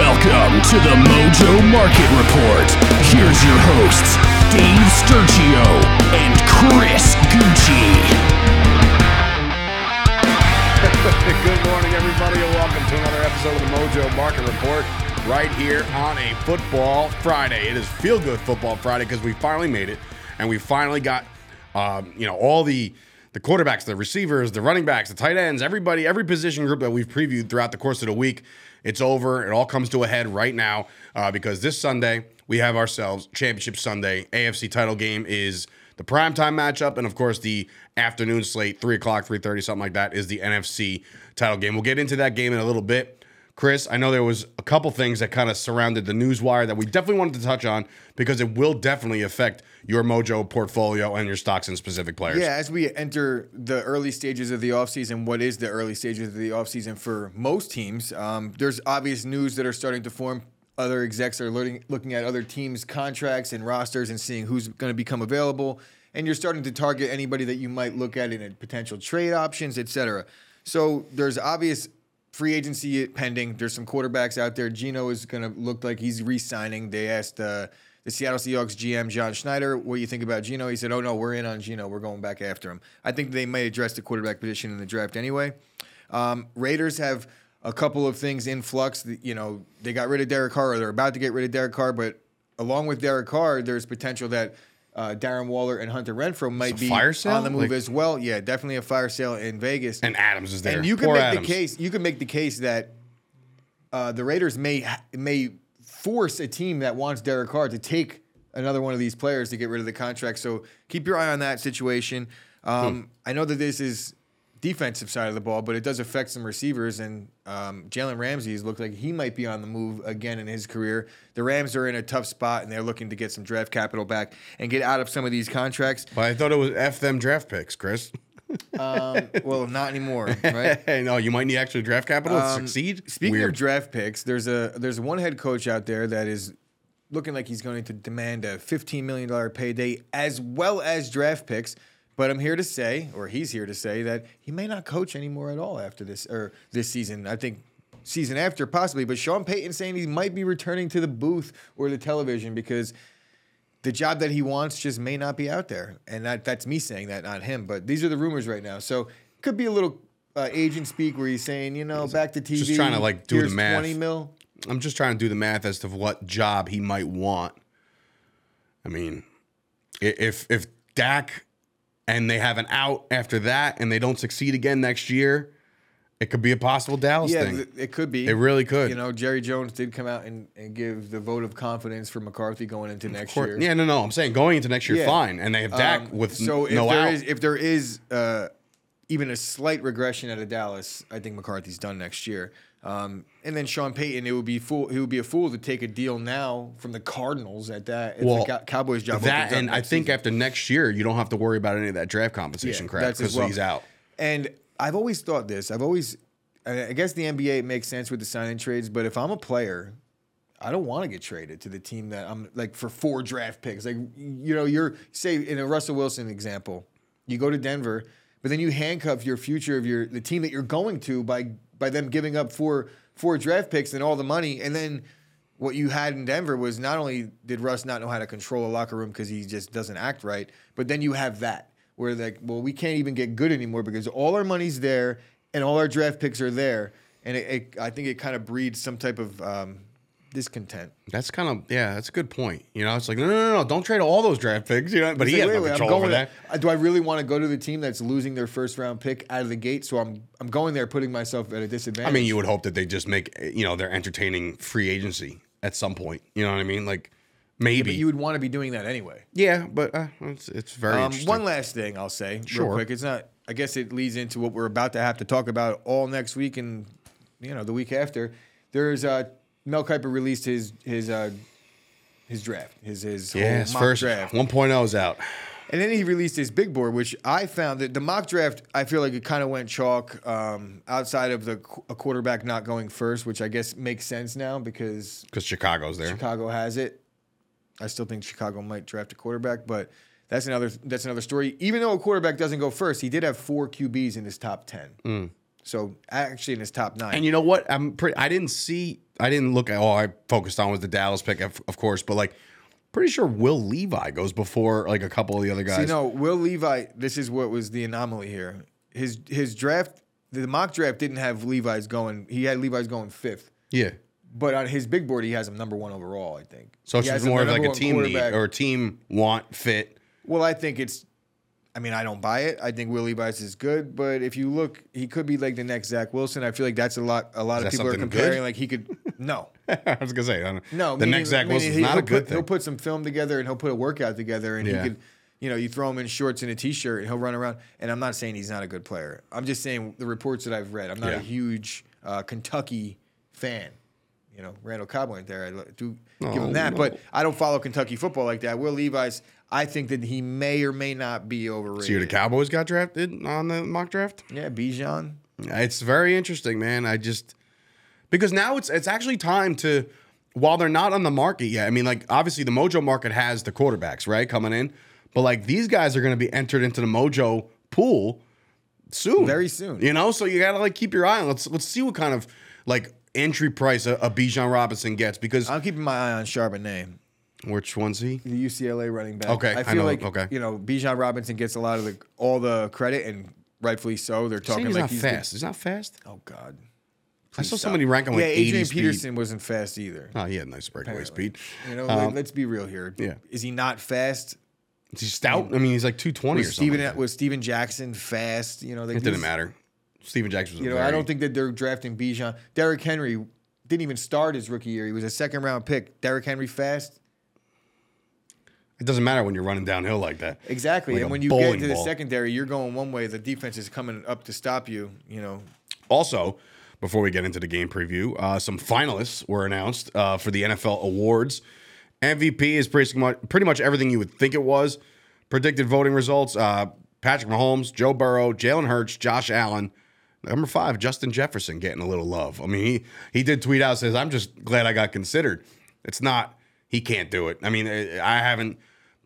Welcome to the Mojo Market Report. Here's your hosts, Dave Sturchio and Chris Gueci. Good morning, everybody, and welcome to another episode of the Mojo Market Report right here on a Football Friday. It is Feel Good Football Friday because we finally made it, and we finally got, um, you know, all the the quarterbacks, the receivers, the running backs, the tight ends, everybody, every position group that we've previewed throughout the course of the week. It's over. It all comes to a head right now uh, because this Sunday we have ourselves Championship Sunday. AFC title game is the primetime matchup, and of course the afternoon slate, three o'clock, three thirty, something like that, is the NFC title game. We'll get into that game in a little bit. Chris, I know there was a couple things that kind of surrounded the news wire that we definitely wanted to touch on because it will definitely affect your Mojo portfolio and your stocks and specific players. Yeah, as we enter the early stages of the offseason, what is the early stages of the offseason for most teams? Um, there's obvious news that are starting to form. Other execs are looking, looking at other teams' contracts and rosters and seeing who's going to become available. And you're starting to target anybody that you might look at in potential trade options, et cetera. So there's obvious free agency pending. There's some quarterbacks out there. Geno is going to look like he's re-signing. They asked uh, the Seattle Seahawks GM John Schneider, "What do you think about Geno?" He said, "Oh no, we're in on Geno. We're going back after him." I think they may address the quarterback position in the draft anyway. Um, Raiders have a couple of things in flux. You know, they got rid of Derek Carr, or they're about to get rid of Derek Carr, but along with Derek Carr, there's potential that uh, Darren Waller and Hunter Renfrow might be fire sale? on the move Like- as well. Yeah, definitely a fire sale in Vegas. And Adams is there. And you can Poor make Adams. the case. You can make the case that uh, the Raiders may may force a team that wants Derek Carr to take another one of these players to get rid of the contract. So keep your eye on that situation. Um, Hmm. I know that this is defensive side of the ball, but it does affect some receivers. And um, Jalen Ramsey has looked like he might be on the move again in his career. The Rams are in a tough spot, and they're looking to get some draft capital back and get out of some of these contracts. But I thought it was F them draft picks, Chris. Um, well, not anymore, right? Hey, no, you might need extra draft capital to Um, succeed. Speaking Weird. of draft picks, there's a there's one head coach out there that is looking like he's going to demand a 15 million dollar payday as well as draft picks. But I'm here to say, or he's here to say, that he may not coach anymore at all after this or this season. I think season after possibly. But Sean Payton saying he might be returning to the booth or the television because the job that he wants just may not be out there. And that that's me saying that, not him. But these are the rumors right now. So it could be a little uh, agent speak where he's saying, you know, back to TV. Just trying to, like, do the math. 20 mil. I'm just trying to do the math as to what job he might want. I mean, if if Dak and they have an out after that and they don't succeed again next year, it could be a possible Dallas Yeah, thing. th- it could be. It really could. You know, Jerry Jones did come out and, and give the vote of confidence for McCarthy going into next year. yeah, no, no. I'm saying going into next year, Yeah. fine, and they have Dak Um, with so n- no if there out. is if there is uh, even a slight regression out of Dallas, I think McCarthy's done next year. Um, and then Sean Payton, it would be fool. He would be a fool to take a deal now from the Cardinals at that. If well, the Cowboys job that, and I think season. after next year, you don't have to worry about any of that draft compensation crap because well. he's out. And I've always thought this. I've always, I guess the NBA makes sense with the sign-in trades, but if I'm a player, I don't want to get traded to the team that I'm like for four draft picks. Like you know, you're say in a Russell Wilson example, you go to Denver, but then you handcuff your future of your the team that you're going to by by them giving up four four draft picks and all the money, and then. What you had in Denver was not only did Russ not know how to control a locker room because he just doesn't act right, but then you have that where like, well, we can't even get good anymore because all our money's there and all our draft picks are there, and it, it, I think it kind of breeds some type of um, discontent. That's kind of yeah, that's a good point. You know, it's like no, no, no, no, don't trade all those draft picks. You know, but It's he like, has no control over that. Do I really want to go to the team that's losing their first round pick out of the gate? So I'm I'm going there, putting myself at a disadvantage. I mean, you would hope that they just make you know they're entertaining free agency at some point. You know what I mean? Like maybe but you would want to be doing that anyway. yeah, but uh, it's it's very Um, interesting. one last thing I'll say, Sure. real quick. It's not. I guess it leads into what we're about to have to talk about all next week and you know the week after. There's uh, Mel Kiper released his his uh, his draft, his his whole yes, mock first draft. 1.0 is out. And then he released his big board, which I found that the mock draft, I feel like it kind of went chalk um, outside of the qu- a quarterback not going first, which I guess makes sense now because because Chicago's there. Chicago has it. I still think Chicago might draft a quarterback, but that's another that's another story. Even though a quarterback doesn't go first, he did have four QBs in his top ten. Mm. So actually in his top nine. And you know what? I'm pretty. I didn't see. I didn't look at. All I focused on was the Dallas pick, of, of course. But like, pretty sure Will Levis goes before like a couple of the other guys. See, no, Will Levis. This is what was the anomaly here. His his draft, the mock draft didn't have Levis going. He had Levis going fifth, Yeah. But on his big board he has him number one overall. I think. So it's more of like a team need or a team want fit. Well, I think it's. I mean, I don't buy it. I think Will Levis is good, but if you look, he could be like the next Zach Wilson. I feel like that's a lot. A lot Is of people are comparing. good? Like he could. No, I was gonna say I don't- no. The meaning- next Zach Wilson's he- not a good put, thing. He'll put some film together and he'll put a workout together, and Yeah. he could, you know, you throw him in shorts and a t-shirt, and he'll run around. And I'm not saying he's not a good player. I'm just saying the reports that I've read. I'm not Yeah. a huge uh, Kentucky fan. You know, Randall Cobb went there. I do give oh, No, him that, no. but I don't follow Kentucky football like that. Will Levis, I think that he may or may not be overrated. See, the Cowboys got drafted on the mock draft. Yeah, Bijan. It's very interesting, man. I just because now it's it's actually time to while they're not on the market yet. I mean, like obviously the Mojo market has the quarterbacks right coming in, but like these guys are going to be entered into the Mojo pool soon, Very soon. You know, so you got to like keep your eye on. Let's let's see what kind of like entry price a, a Bijan Robinson gets because I'm keeping my eye on Charbonnet. which one's he? the UCLA running back. Okay, I I feel know, like okay. you know Bijan Robinson gets a lot of the all the credit and rightfully so. They're talking he's like not he's the- fast. he's not fast. oh God. I saw Please somebody stop. rank him Yeah, like 80 Adrian speed. Peterson wasn't fast either. Oh, he had nice breakaway speed. You know, Um, let's be real here. yeah. Is he not fast? Is he stout? I mean, he's like 220 or Was something. Steven was Steven Jackson fast? You know, like It didn't matter. Steven Jackson was. You know, I don't think that they're drafting Bijan. Derrick Henry didn't even start his rookie year. He was a second round pick. Derrick Henry fast? it doesn't matter when you're running downhill like that. Exactly. Like and when you get into the ball. secondary, you're going one way. The defense is coming up to stop you. You know, Also, before we get into the game preview, uh, some finalists were announced uh, for the NFL awards. MVP is pretty much pretty much everything you would think it was. Predicted voting results: uh, Patrick Mahomes, Joe Burrow, Jalen Hurts, Josh Allen. Number five, Justin Jefferson getting a little love. I mean, he he did tweet out says, "I'm just glad I got considered." It's not he can't do it. I mean, eh, I haven't.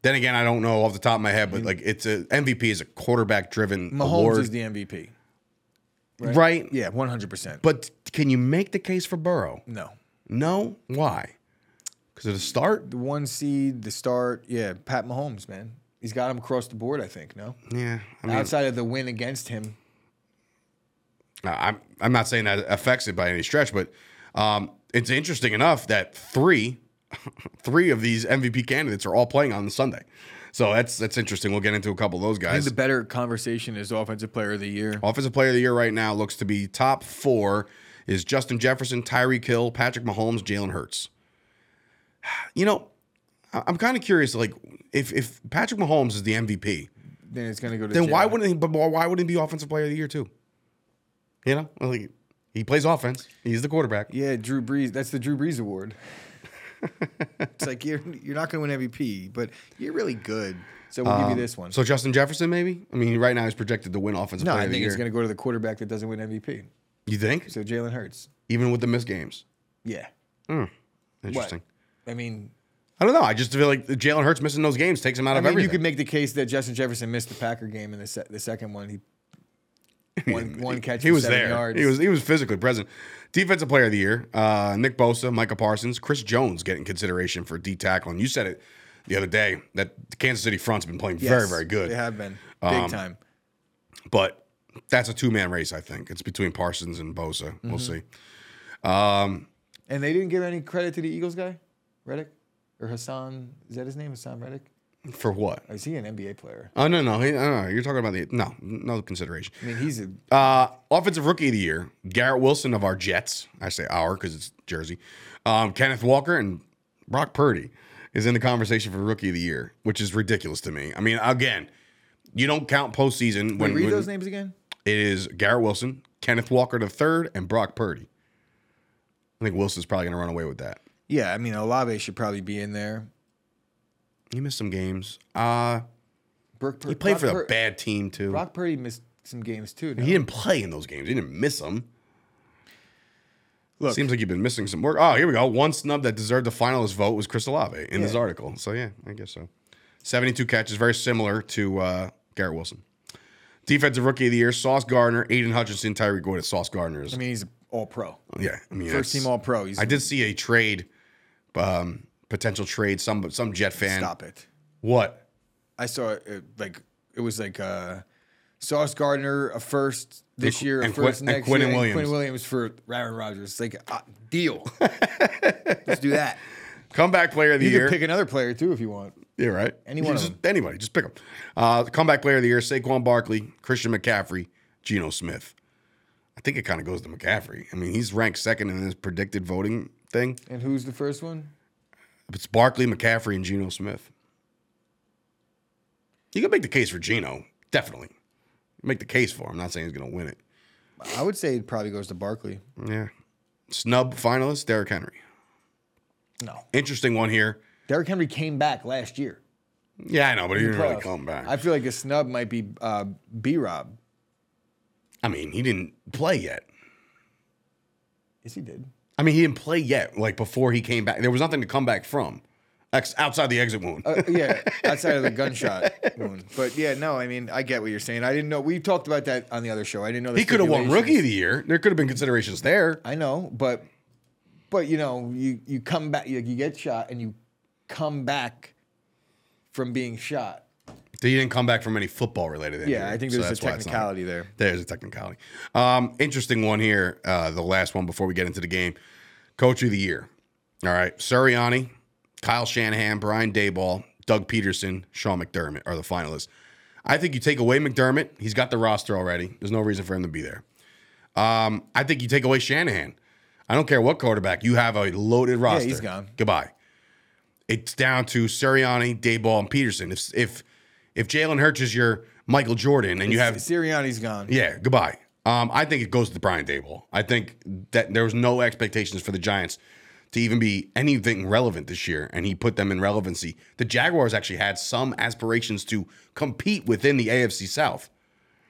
Then again, I don't know off the top of my head, but mm-hmm. like it's a MVP is a quarterback driven Mahomes award, is the MVP. right? Yeah, 100%. But can you make the case for Burrow? no. No. Why? Because of the start? The one seed, the start, yeah, Pat Mahomes, man. He's got him across the board, I think, no? Yeah. I mean, Outside of the win against him. I'm I'm not saying that affects it by any stretch, but um, it's interesting enough that three three of these MVP candidates are all playing on Sunday. So that's that's interesting. We'll get into a couple of those guys. I think the better conversation is Offensive Player of the Year. Offensive Player of the Year right now looks to be top four is Justin Jefferson, Tyreek Hill, Patrick Mahomes, Jalen Hurts. You know, I'm kind of curious. Like, if if Patrick Mahomes is the MVP, Then it's going to go to then why wouldn't he? But why wouldn't he be Offensive Player of the Year too? You know, like he plays offense. He's the quarterback. Yeah, Drew Brees. That's the Drew Brees Award. it's like you're you're not going to win MVP, but you're really good. So we'll give you this one. Um, So Justin Jefferson, maybe. I mean, right now he's projected to win Offensive no, Player I of the think it's going to go to the quarterback that doesn't win MVP. you think? So Jalen Hurts. Even with the missed games. Yeah. Interesting. I mean, I don't know. I just feel like Jalen Hurts missing those games takes him out I of mean, everything. you could make the case that Justin Jefferson missed the Packer game in the se- the second one. He one one catch. He was there. Yards. He was he was physically present. Defensive Player of the Year: uh, Nick Bosa, Micah Parsons, Chris Jones getting consideration for D tackle. And you said it the other day that the Kansas City front's been playing very Yes, very good. They have been big Um, time. But that's a two man race. I think it's between Parsons and Bosa. We'll Mm-hmm. see. Um, And they didn't give any credit to the Eagles guy, Reddick or Haason. Is that his name? Haason Reddick. For what? Is he an NBA player? Oh no no, he, no no you're talking about the no no consideration. I mean, he's a Uh, offensive rookie of the year, Garrett Wilson of our Jets. I say our because it's Jersey. Um, Kenneth Walker and Brock Purdy is in the conversation for rookie of the year, which is ridiculous to me. I mean, again, you don't count postseason Wait, when, read when those names again. it is Garrett Wilson, Kenneth Walker the third, and Brock Purdy. I think Wilson's probably going to run away with that. Yeah, I mean Olave should probably be in there. He missed some games. Uh, Brock, Pur- he played Brock for the Pur- bad team too. Brock Purdy missed some games too. no? He didn't play in those games. He didn't miss them. Look, Seems like you've been missing some work. Oh, here we go. One snub that deserved the finalist vote was Chris Olave in this Yeah. article. So yeah, I guess so. Seventy-two catches, very similar to uh, Garrett Wilson. Defensive Rookie of the Year: Sauce Gardner, Aidan Hutchinson, Tyreek Woods. Sauce Gardner is I mean, he's all pro. yeah. I mean, First that's- team all pro. He's I did see a trade, um, potential trade. Some some Jet fan. stop it. What? I saw it, like it was like uh Sauce Gardner a first this year, a and first and next Quinnen year, Williams. and Quinn Williams for Aaron Rodgers. Like uh, deal. Let's do that. Comeback Player of the You Year. can pick another player too if you want. Yeah, right. Any one of Just-. Anybody, just pick them. Uh, comeback player of the year: Saquon Barkley, Christian McCaffrey, Geno Smith. I think it kind of goes to McCaffrey. I mean, he's ranked second in this predicted voting thing. And who's the first one? It's Barkley, McCaffrey, and Geno Smith. You can make the case for Geno, definitely. Make the case for him. I'm not saying he's going to win it. I would say it probably goes to Barkley. Yeah. Snub finalist: Derrick Henry. No. Interesting one here. Derrick Henry came back last year. Yeah, I know, but he didn't really come back. I feel like a snub might be uh, B Rob. I mean, he didn't play yet. Yes, he did. I mean, he didn't play yet. Like before he came back, there was nothing to come back from, ex- outside the exit wound. Uh, yeah, outside of the gunshot wound. But yeah, no, I mean, I get what you're saying. I didn't know. We talked about that on the other show. I didn't know. The he could have won stipulations. Rookie of the Year. There could have been considerations there. I know, but but you know, you you come back, you, you get shot, and you come back from being shot. He didn't come back from any football related injury. Yeah, I think so there's a that's not- technicality there. There's a technicality. Um, interesting one here. Uh, the last one before we get into the game. Coach of the Year. All right, Sirianni, Kyle Shanahan, Brian Daboll, Doug Pederson, Sean McDermott are the finalists. I think you take away McDermott. He's got the roster already. There's no reason for him to be there. Um, I think you take away Shanahan. I don't care what quarterback. You have a loaded roster. he's gone. Goodbye. It's down to Sirianni, Daboll, and Pederson. If if if Jalen Hurts is your Michael Jordan and you have Sirianni's gone. yeah, goodbye. Um, I think it goes to the Brian Daboll. I think that there was no expectations for the Giants to even be anything relevant this year, and he put them in relevancy. The Jaguars actually had some aspirations to compete within the AFC South.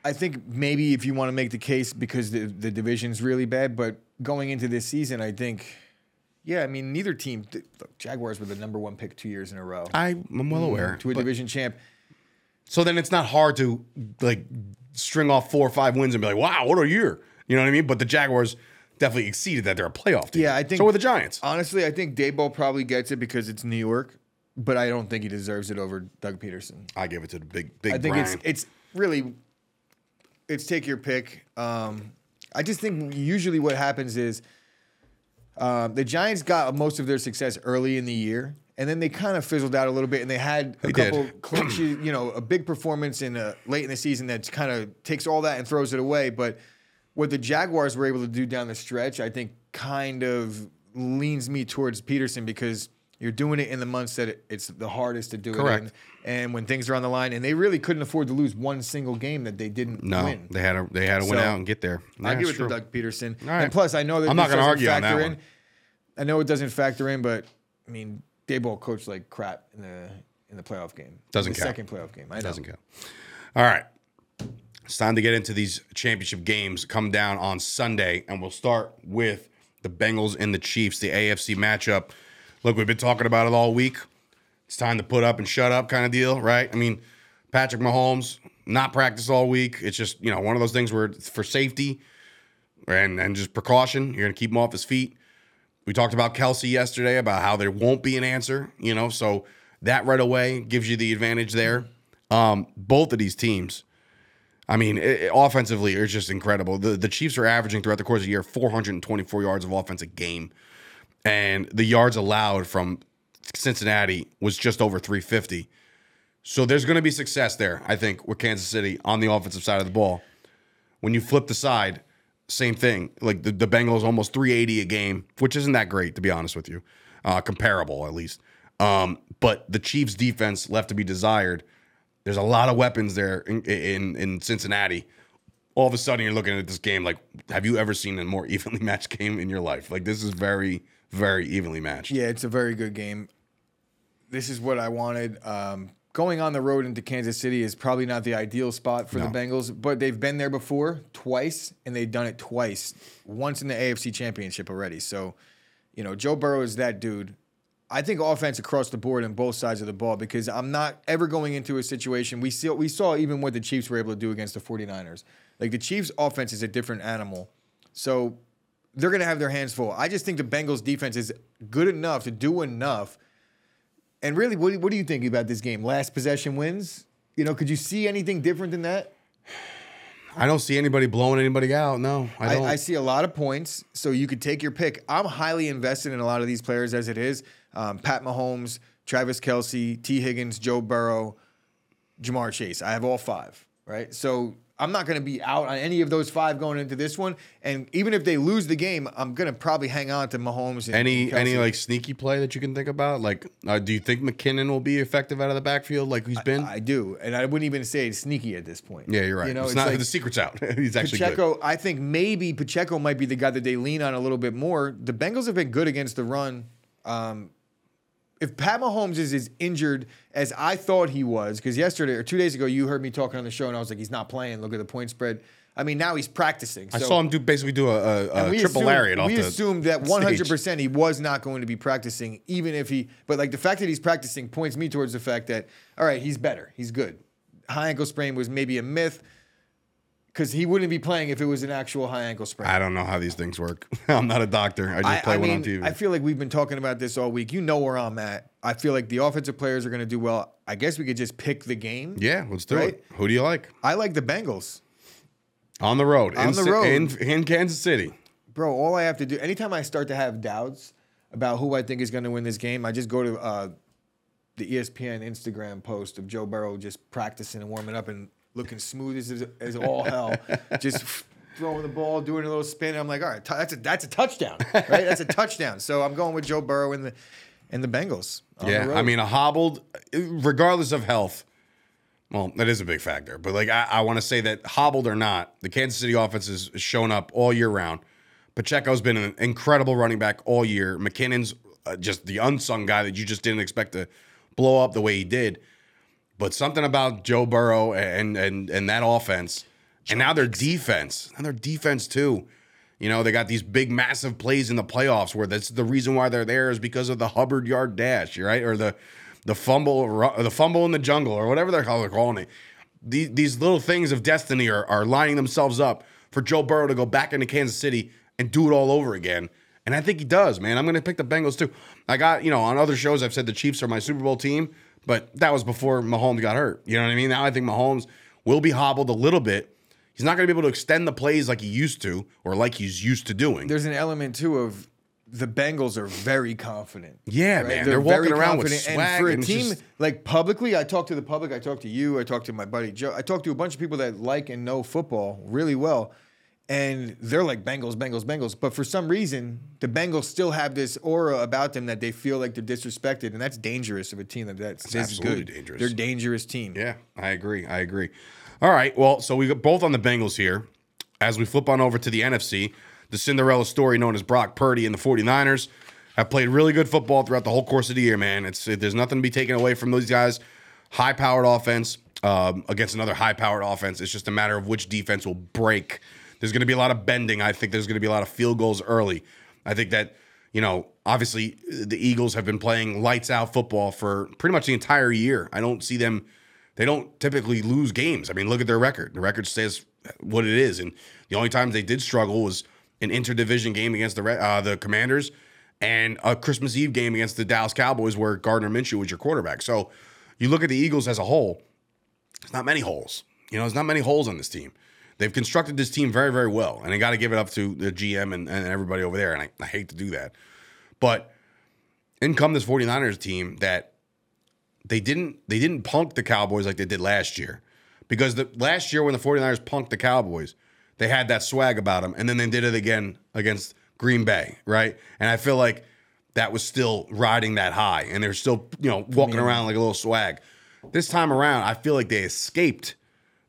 I think maybe if you want to make the case because the the division's really bad, but going into this season, I think, yeah, I mean, neither team. th- Look, Jaguars were the number one pick two years in a row I, I'm well aware. to a division champ. So then it's not hard to like string off four or five wins and be like, "Wow, what a year!" You know what I mean? But the Jaguars definitely exceeded that. They're a playoff team. Yeah, I think so. Were the Giants? Honestly, I think Daboll probably gets it because it's New York, but I don't think he deserves it over Doug Pederson. I give it to the big, big. I think Brian. it's it's really it's take your pick. Um, I just think usually what happens is um, the Giants got most of their success early in the year, and then they kind of fizzled out a little bit, and they had a They couple did. clinches, you know, a big performance in uh, late in the season that kind of takes all that and throws it away. But what the Jaguars were able to do down the stretch, I think, kind of leans me towards Pederson because. You're doing it in the months that it- it's the hardest to do Correct. it in, and when things are on the line, and they really couldn't afford to lose one single game that they didn't no. win. They had to. They had to win So, out and get there. I give it to true. Doug Pederson. right. And plus, I know that I'm not gonna argue on that one. in. I know it doesn't factor in, but I mean, Daboll coached like crap in the in the playoff game. Doesn't the count. second playoff game. I know. Doesn't count. All right. It's time to get into these championship games come down on Sunday, and we'll start with the Bengals and the Chiefs, the AFC matchup. Look, we've been talking about it all week. It's time to put up and shut up kind of deal, right? I mean, Patrick Mahomes not practice all week. It's just, you know, one of those things where it's for safety and, and just precaution. You're going to keep him off his feet. We talked about Kelce yesterday about how there won't be an answer, you know, so that right away gives you the advantage there. Um, both of these teams, I mean, it, offensively, it's just incredible. The the Chiefs are averaging throughout the course of the year 424 yards of offense a game, and the yards allowed from Cincinnati was just over 350. So there's going to be success there, I think, with Kansas City on the offensive side of the ball. When you flip the side, same thing. Like the, the Bengals almost 380 a game, which isn't that great, to be honest with you. Uh, comparable, at least. Um, but the Chiefs' defense left to be desired. There's a lot of weapons there in, in, in Cincinnati. All of a sudden, you're looking at this game like, have you ever seen a more evenly matched game in your life? Like, this is very, very evenly matched. Yeah, it's a very good game. This is what I wanted. Um, going on the road into Kansas City is probably not the ideal spot for No. the Bengals, but they've been there before twice, and they've done it twice, once in the AFC Championship already. So, you know, Joe Burrow is that dude. I think offense across the board on both sides of the ball because I'm not ever going into a situation we see we saw even what the Chiefs were able to do against the 49ers. Like the Chiefs offense is a different animal. So they're going to have their hands full. I just think the Bengals defense is good enough to do enough. And really, what, what do you think about this game? Last possession wins? You know, could you see anything different than that? I don't see anybody blowing anybody out. No, I I, don't. I see a lot of points, so you could take your pick. I'm highly invested in a lot of these players as it is. Um, Pat Mahomes, Travis Kelce, Tee Higgins, Joe Burrow, Ja'Marr Chase. I have all five, right? So I'm not going to be out on any of those five going into this one. And even if they lose the game, I'm going to probably hang on to Mahomes. And any Kelce. any like sneaky play that you can think about? Like, uh, do you think McKinnon will be effective out of the backfield like he's been? I do, and I wouldn't even say it's sneaky at this point. yeah, you're right. You know, it's, it's not like- the secret's out. he's actually good. Pacheco, I think maybe Pacheco might be the guy that they lean on a little bit more. The Bengals have been good against the run. Um, if Pat Mahomes is as injured as I thought he was, because yesterday or two days ago you heard me talking on the show and I was like, he's not playing. Look at the point spread. I mean, now he's practicing. I saw him do basically do a, a, a triple lariat off we assumed that 100% he was not going to be practicing, even if he. But like the fact that he's practicing points me towards the fact that all right, he's better, he's good. High ankle sprain was maybe a myth because he wouldn't be playing if it was an actual high ankle sprain. I don't know how these things work. I'm not a doctor. I just I, play I one mean, on TV. I feel like we've been talking about this all week. You know where I'm at. I feel like the offensive players are going to do well. I guess we could just pick the game. yeah, let's do Right? it. Who do you like? I like the Bengals. On the road. On in, the road. In, in Kansas City. Bro, all I have to do, anytime I start to have doubts about who I think is going to win this game, I just go to uh, the ESPN Instagram post of Joe Burrow just practicing and warming up and looking smooth as, as all hell, just throwing the ball, doing a little spin. I'm like, all right, t- that's a that's a touchdown, right? That's a touchdown. So I'm going with Joe Burrow and the and the Bengals. on the Yeah, I mean, a hobbled, regardless of health. Well, that is a big factor, but like I, I want to say that hobbled or not, the Kansas City offense has shown up all year round. Pacheco's been an incredible running back all year. McKinnon's uh, just the unsung guy that you just didn't expect to blow up the way he did. But something about Joe Burrow and and and that offense, and now their defense, now their defense too. You know, they got these big, massive plays in the playoffs where that's the reason why they're there is because of the Hubbard yard dash, right? Or the the fumble, the fumble in the jungle, or whatever they're calling it. These, these little things of destiny are, are lining themselves up for Joe Burrow to go back into Kansas City and do it all over again. And I think he does, man. I'm going to pick the Bengals too. I got, you know, on other shows, I've said the Chiefs are my Super Bowl team, but that was before Mahomes got hurt. You know what I mean? Now I think Mahomes will be hobbled a little bit. He's not going to be able to extend the plays like he used to or like he's used to doing. there's an element too of the Bengals are very confident. Yeah, man. They're walking around with swag And for a and team just- like publicly, I talk to the public. I talk to you. I talk to my buddy Joe. I talk to a bunch of people that like and know football really well, and they're like Bengals, Bengals, Bengals. But for some reason, the Bengals still have this aura about them that they feel like they're disrespected, and that's dangerous of a team that that's, this absolutely good. dangerous. They're a dangerous team. Yeah, I agree. I agree. All right. Well, so we got both on the Bengals here. As we flip on over to the NFC, the Cinderella story known as Brock Purdy and the 49ers have played really good football throughout the whole course of the year, man. It's there's nothing to be taken away from those guys. High powered offense um, against another high powered offense. It's just a matter of which defense will break. There's going to be a lot of bending. I think there's going to be a lot of field goals early. I think that, you know, obviously the Eagles have been playing lights out football for pretty much the entire year. I don't see them they don't typically lose games. I mean, look at their record. The record says what it is, and the only times they did struggle was an interdivision game against the uh, the Commanders and a Christmas Eve game against the Dallas Cowboys, where Gardner Minshew was your quarterback. So you look at the Eagles as a whole. it's not many holes. You know, there's not many holes on this team. They've constructed this team very, very well, and I got to give it up to the GM and, and everybody over there. And I, I hate to do that, but in come this 49ers team that they didn't they didn't punk the Cowboys like they did last year. Because the last year when the 49ers punked the Cowboys, they had that swag about them and then they did it again against Green Bay, right? And I feel like that was still riding that high and they're still, you know, walking around like a little swag. This time around, I feel like they escaped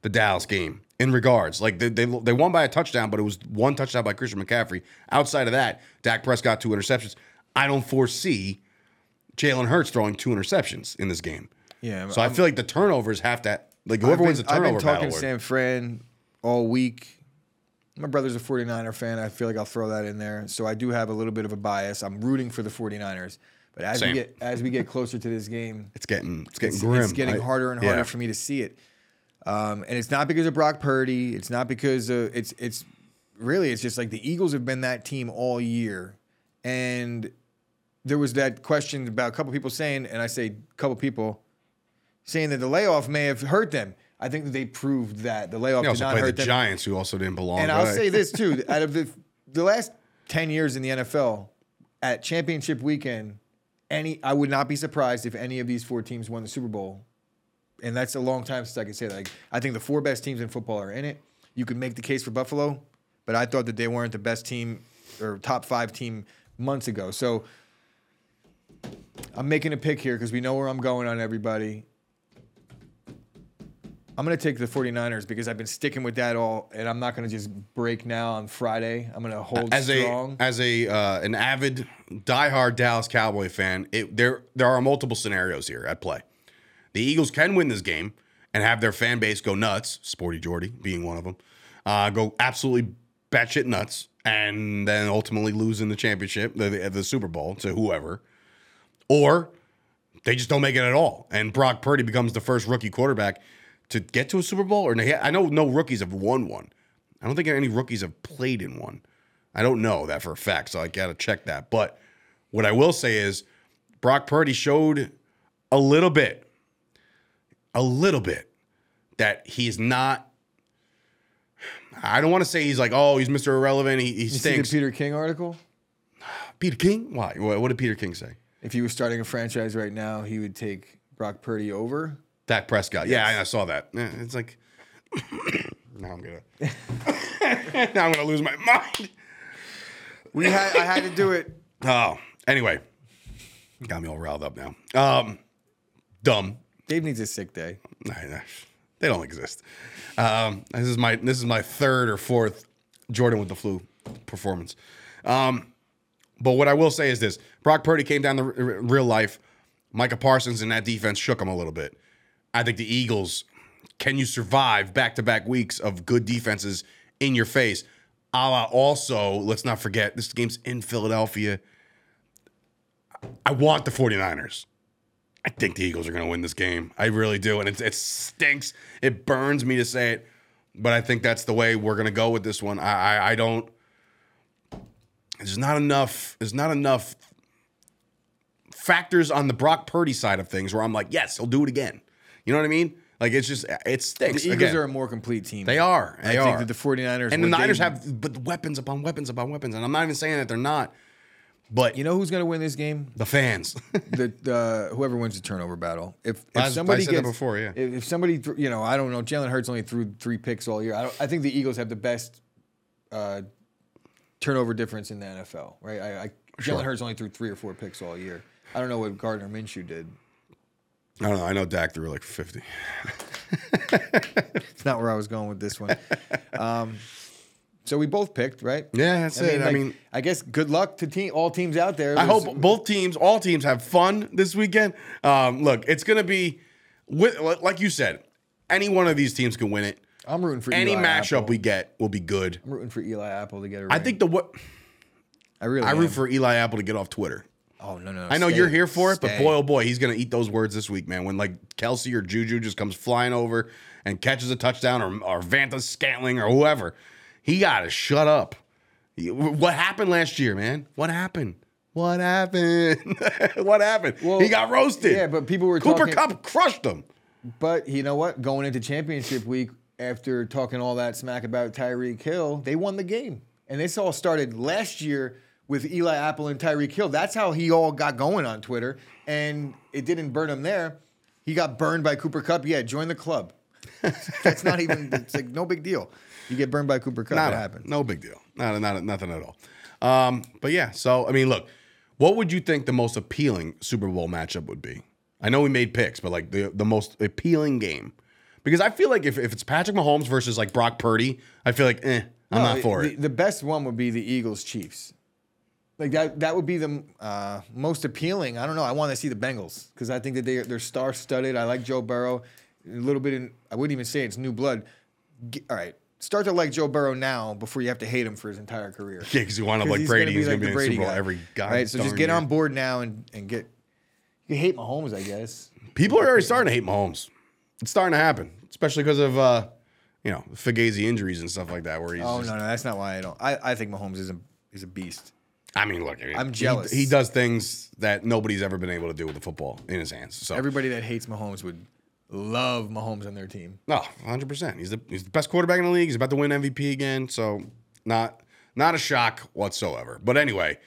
the Dallas game in regards. Like they, they, they won by a touchdown, but it was one touchdown by Christian McCaffrey. Outside of that, Dak Prescott two interceptions. I don't foresee Jalen Hurts throwing two interceptions in this game. Yeah, So i I'm- fee like the turnovers have to like whoever I've wins the been, I've been talking to San Fran all week. My brother's a 49er fan. I feel like I'll throw that in there. So I do have a little bit of a bias. I'm rooting for the 49ers. But as Same. we get as we get closer to this game, It's getting it's getting it's, grim. it's getting I- harder and harder yeah. for me to see it. Um, and it's not because of Brock Purdy. It's not because of, it's it's really it's just like the Eagles have been that team all year, and there was that question about a couple people saying, and I say a couple people saying that the layoff may have hurt them. I think that they proved that the layoff They did also not played the them. Giants, who also didn't belong. And I'll say this too: out of the the last ten years in the NFL, at championship weekend, any I would not be surprised if any of these four teams won the Super Bowl. And that's a long time since I could say that. Like, I think the four best teams in football are in it. You could make the case for Buffalo, but I thought that they weren't the best team or top five team months ago. So I'm making a pick here because we know where I'm going on everybody. I'm going to take the 49ers because I've been sticking with that all, and I'm not going to just break now on Friday. I'm going to hold as strong. a as a uh, an avid diehard Dallas Cowboy fan, it, there there are multiple scenarios here at play. The Eagles can win this game and have their fan base go nuts. Sporty Jordy being one of them, uh, go absolutely batshit nuts, and then ultimately lose in the championship, the, the the Super Bowl to whoever, or they just don't make it at all, and Brock Purdy becomes the first rookie quarterback to get to a Super Bowl. Or I know no rookies have won one. I don't think any rookies have played in one. I don't know that for a fact, so I got to check that. But what I will say is Brock Purdy showed a little bit, a little bit that he's not. I don't want to say he's like, oh, he's Mr. Irrelevant. He, he you see the. Peter King article? Peter King? Why? What, did Peter King say? If he was starting a franchise right now, he would take Brock Purdy over. Dak Prescott. Yeah, I, I saw that. Yeah, it's like now I'm gonna now I'm gonna lose my mind. We had I had to do it. Oh, anyway, got me all riled up now. Um, dumb. Dave needs a sick day. They don't exist. Um, this is my this is my third or fourth Jordan with the flu performance. Um, but what I will say is this: Brock Purdy came down r- r- real life. Micah Parsons and that defense shook him a little bit. I think the Eagles. Can you survive back to back weeks of good defenses in your face? A la also, let's not forget this game's in Philadelphia. I want the 49ers. I think the Eagles are going to win this game. I really do. And it, it stinks. It burns me to say it, but I think that's the way we're going to go with this one. I, I, I don't. There's not enough. There's not enough factors on the Brock Purdy side of things where I'm like, yes, he'll do it again. You know what I mean? Like it's just it The stinks. Eagles Again, are a more complete team. they are. They I are. think that the 49ers and the Niners have but weapons upon weapons upon weapons. And I'm not even saying that they're not, but You know who's going to win this game? the fans. the the whoever wins the turnover battle. If if I- I somebody said that gets before, yeah. If, if somebody th- you know I don't know Jalen Hurts only threw three picks all year. I, don't, I think the Eagles have the best uh, turnover difference in the NFL. Right? I, I Sure. Jalen Hurts only threw three or four picks all year. I don't know what Gardner Minshew did. I don't know. I know Dak threw like 50. It's not where I was going with this one. um, so we both picked right. Yeah, that's it. I like, mean, I guess good luck to team all teams out there. I There's- hope both teams, all teams, have fun this weekend. Um, look, it's going to be, with, like you said, any one of these teams can win it. I'm rooting for Any Eli matchup Apple. we get will be good. I'm rooting for Eli Apple to get a ring. I think the what I really I am. root for Eli Apple to get off Twitter. Oh no no. I know stay. you're here for it, but boy oh boy, he's going to eat those words this week, man. When like Kelce or Juju just comes flying over and catches a touchdown, or or Valdes-Scantling or whoever, he got to shut up. What happened last year, man? What happened? What happened? what happened? Well, he got roasted. yeah, but people were talking. Cooper talking- Kupp crushed him. But you know what? Going into championship week, after talking all that smack about Tyreek Hill, they won the game. And this all started last year with Eli Apple and Tyreek Hill. That's how he all got going on Twitter. And it didn't burn him there. He got burned by Cooper Kupp. Yeah, join the club. That's not even, it's like no big deal. You get burned by Cooper Kupp. Not it happens. No big deal. Not, not nothing at all. Um, but yeah, so I mean, look, what would you think the most appealing Super Bowl matchup would be? I know we made picks, but like the the most appealing game, because I feel like if, if it's Patrick Mahomes versus like Brock Purdy, I feel like eh, I'm No, not for the, it. The best one would be the Eagles Chiefs. Like that, that would be the uh, most appealing. I don't know. I want to see the Bengals because I think that they they're star studded. I like Joe Burrow. A little bit in. I wouldn't even say it's new blood. All right, start to like Joe Burrow now before you have to hate him for his entire career. Yeah, because you want to like he's Brady. gonna be He's like going to the be in Brady Super Bowl guy. every guy. right? So just get on board now and and get. You hate Mahomes, I guess. People are already starting to hate Mahomes. It's starting to happen, especially because of, uh, you know, Fugazi injuries and stuff like that, where he's Oh just, no, no, that's not why I don't. I, I think Mahomes is a is a beast. I mean, look, I'm he- jealous. He, does things that nobody's ever been able to do with the football in his hands. So Everybody that hates Mahomes would love Mahomes and their team. No, 100. percent He's the he's the best quarterback in the league. He's about to win MVP again. So not not a shock whatsoever. But anyway,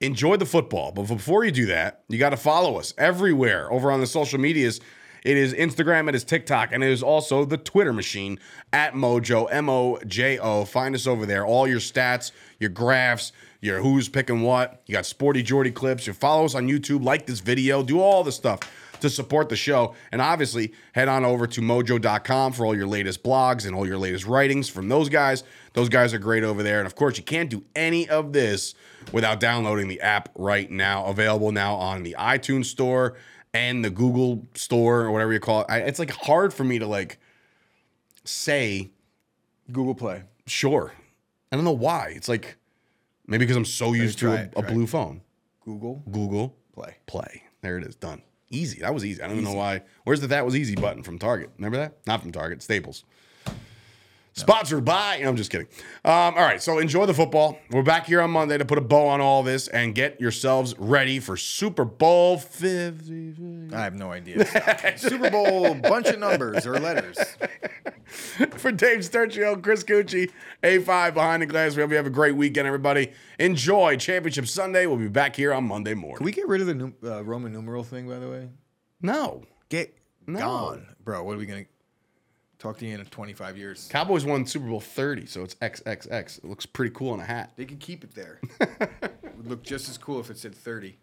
enjoy the football. But before you do that, you got to follow us everywhere over on the social medias. It is Instagram, it is TikTok, and it is also the Twitter machine at Mojo M O J O. Find us over there. All your stats, your graphs, your who's picking what. You got Sporty Jordy clips. You follow us on YouTube, like this video, do all the stuff to support the show. And obviously, head on over to mojo.com for all your latest blogs and all your latest writings from those guys. Those guys are great over there. And of course, you can't do any of this without downloading the app right now. Available now on the iTunes store and the Google store or whatever you call it. I, it's like hard for me to like say Google Play. sure. I don't know why. It's like maybe because I'm so used to a, it, a try it. blue phone. Google Google Play. play. There it is. Done. Easy. That was easy. I don't even know why. Where's the that was easy button from Target? Remember that? Not from Target. Staples. Sponsored by. I'm just kidding. Um, all right. So enjoy the football. We're back here on Monday to put a bow on all this and get yourselves ready for Super Bowl 50. I have no idea. Super Bowl bunch of numbers or letters. For Dave Sturchio, Chris Gueci, A5 behind the glass. We hope you have a great weekend, everybody. Enjoy Championship Sunday. We'll be back here on Monday morning. Can we get rid of the uh, Roman numeral thing, by the way? no. Get No. gone, bro. What are we gonna talk to you in 25 years? Cowboys won Super Bowl 30, so it's XXX. It looks pretty cool on a hat. They could keep it there. it would look just as cool if it said 30.